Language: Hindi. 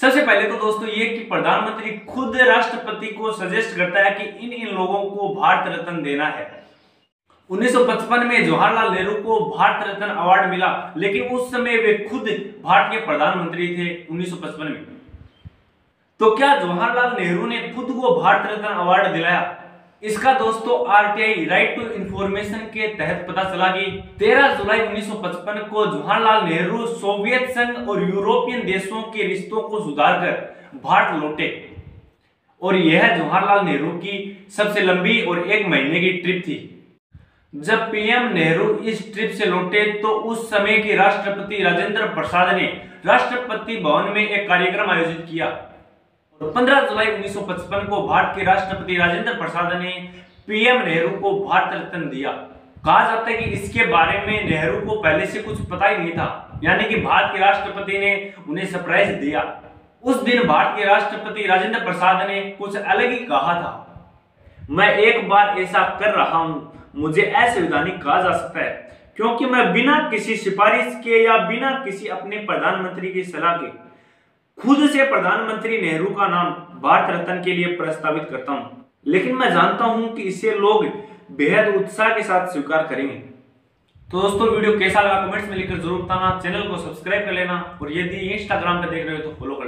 सबसे पहले तो दोस्तों ये कि प्रधानमंत्री खुद राष्ट्रपति को सजेस्ट करता है कि इन इन लोगों को भारत रत्न देना है। 1955 में जवाहरलाल नेहरू को भारत रत्न अवार्ड मिला, लेकिन उस समय वे खुद भारत के प्रधानमंत्री थे 1955 में। तो क्या जवाहरलाल नेहरू ने खुद को भारत रत्न अवार्ड दिलाया? इसका दोस्तों आरटीआई राइट टू इंफॉर्मेशन के तहत पता चला कि 13 जुलाई 1955 को जवाहरलाल नेहरू सोवियत संघ और यूरोपियन देशों के रिश्तों को सुधारकर भारत लौटे। और यह जवाहरलाल नेहरू की सबसे लंबी और एक महीने की ट्रिप थी। जब पीएम नेहरू इस ट्रिप से लौटे तो उस समय के राष्ट्रपति राजेंद्र प्रसाद ने राष्ट्रपति भवन में एक कार्यक्रम आयोजित किया। 15 जुलाई 1955 को भारत के राष्ट्रपति राजेंद्र प्रसाद ने पीएम नेहरू को भारत रत्न दिया। कहा जाता है कि इसके बारे में नेहरू को पहले से कुछ पता ही नहीं था। यानी कि भारत के राष्ट्रपति ने उन्हें सरप्राइज़ दिया। उस दिन भारत के राष्ट्रपति राजेंद्र प्रसाद ने कुछ अलग ही कहा था। मैं एक बार ऐसा कर रहा हूँ। मुझे असंवैधानिक कहा जा सकता है, क्योंकि मैं बिना किसी सिफारिश के या बिना किसी अपने प्रधानमंत्री की सलाह के खुद से प्रधानमंत्री नेहरू का नाम भारत रत्न के लिए प्रस्तावित करता हूँ। लेकिन मैं जानता हूँ कि इसे लोग बेहद उत्साह के साथ स्वीकार करेंगे। तो दोस्तों, वीडियो कैसा लगा? कमेंट्स में लिखकर ज़रूर बताना। चैनल को सब्सक्राइब कर लेना। और यदि इंस्टाग्राम पर देख रहे हो तो फॉलो